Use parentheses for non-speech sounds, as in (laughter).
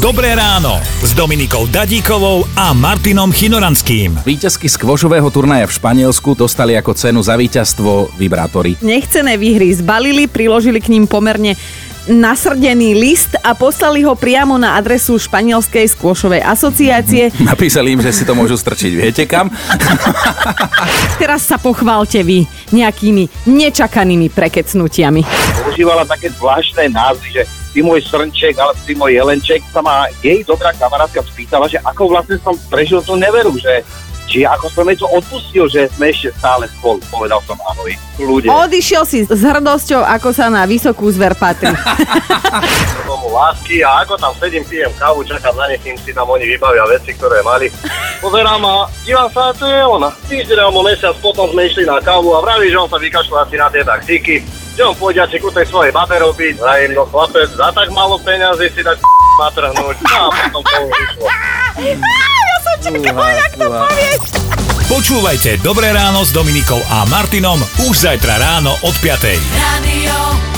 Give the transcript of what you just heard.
Dobré ráno s Dominikou Dadíkovou a Martinom Chinoranským. Výťazky skvošového turnaja v Španielsku dostali ako cenu za víťazstvo vibrátory. Nechcené výhry zbalili, priložili k ním pomerne nasrdený list a poslali ho priamo na adresu Španielskej skôšovej asociácie. (laughs) Napísali im, že si to môžu strčiť, viete kam? (laughs) Teraz sa pochválte vy nejakými nečakanými prekecnutiami. používala také zvláštne názvy, že ty môj srnček, ale ty môj jelenček, sa ma jej dobrá kamarátka spýtala, že ako vlastne som prežil tú neveru, že či ako som to odpustil, že sme ešte stále spolu. Povedal som ahoj, ľudia. Odišiel si s hrdosťou, ako sa na vysokú zver patrí. (laughs) tomu lásky a ako tam sedím, pijem kávu, čakám na nich, si tam oni vybavia veci, ktoré mali. Pozerám a dívam sa, to je ona. Týždeň alebo mesiac potom sme išli na kávu a vraví, že on sa vykašľa asi na tie taktiky, že on pôjde asi ku tej svojej babe robiť. Vrajím, no chlapec, za tak málo peňazí si dať matrhnúť. No a potom to už išlo. (laughs) (laughs) Počúvajte Dobré ráno s Dominikou a Martinom už zajtra ráno od 5. Radio.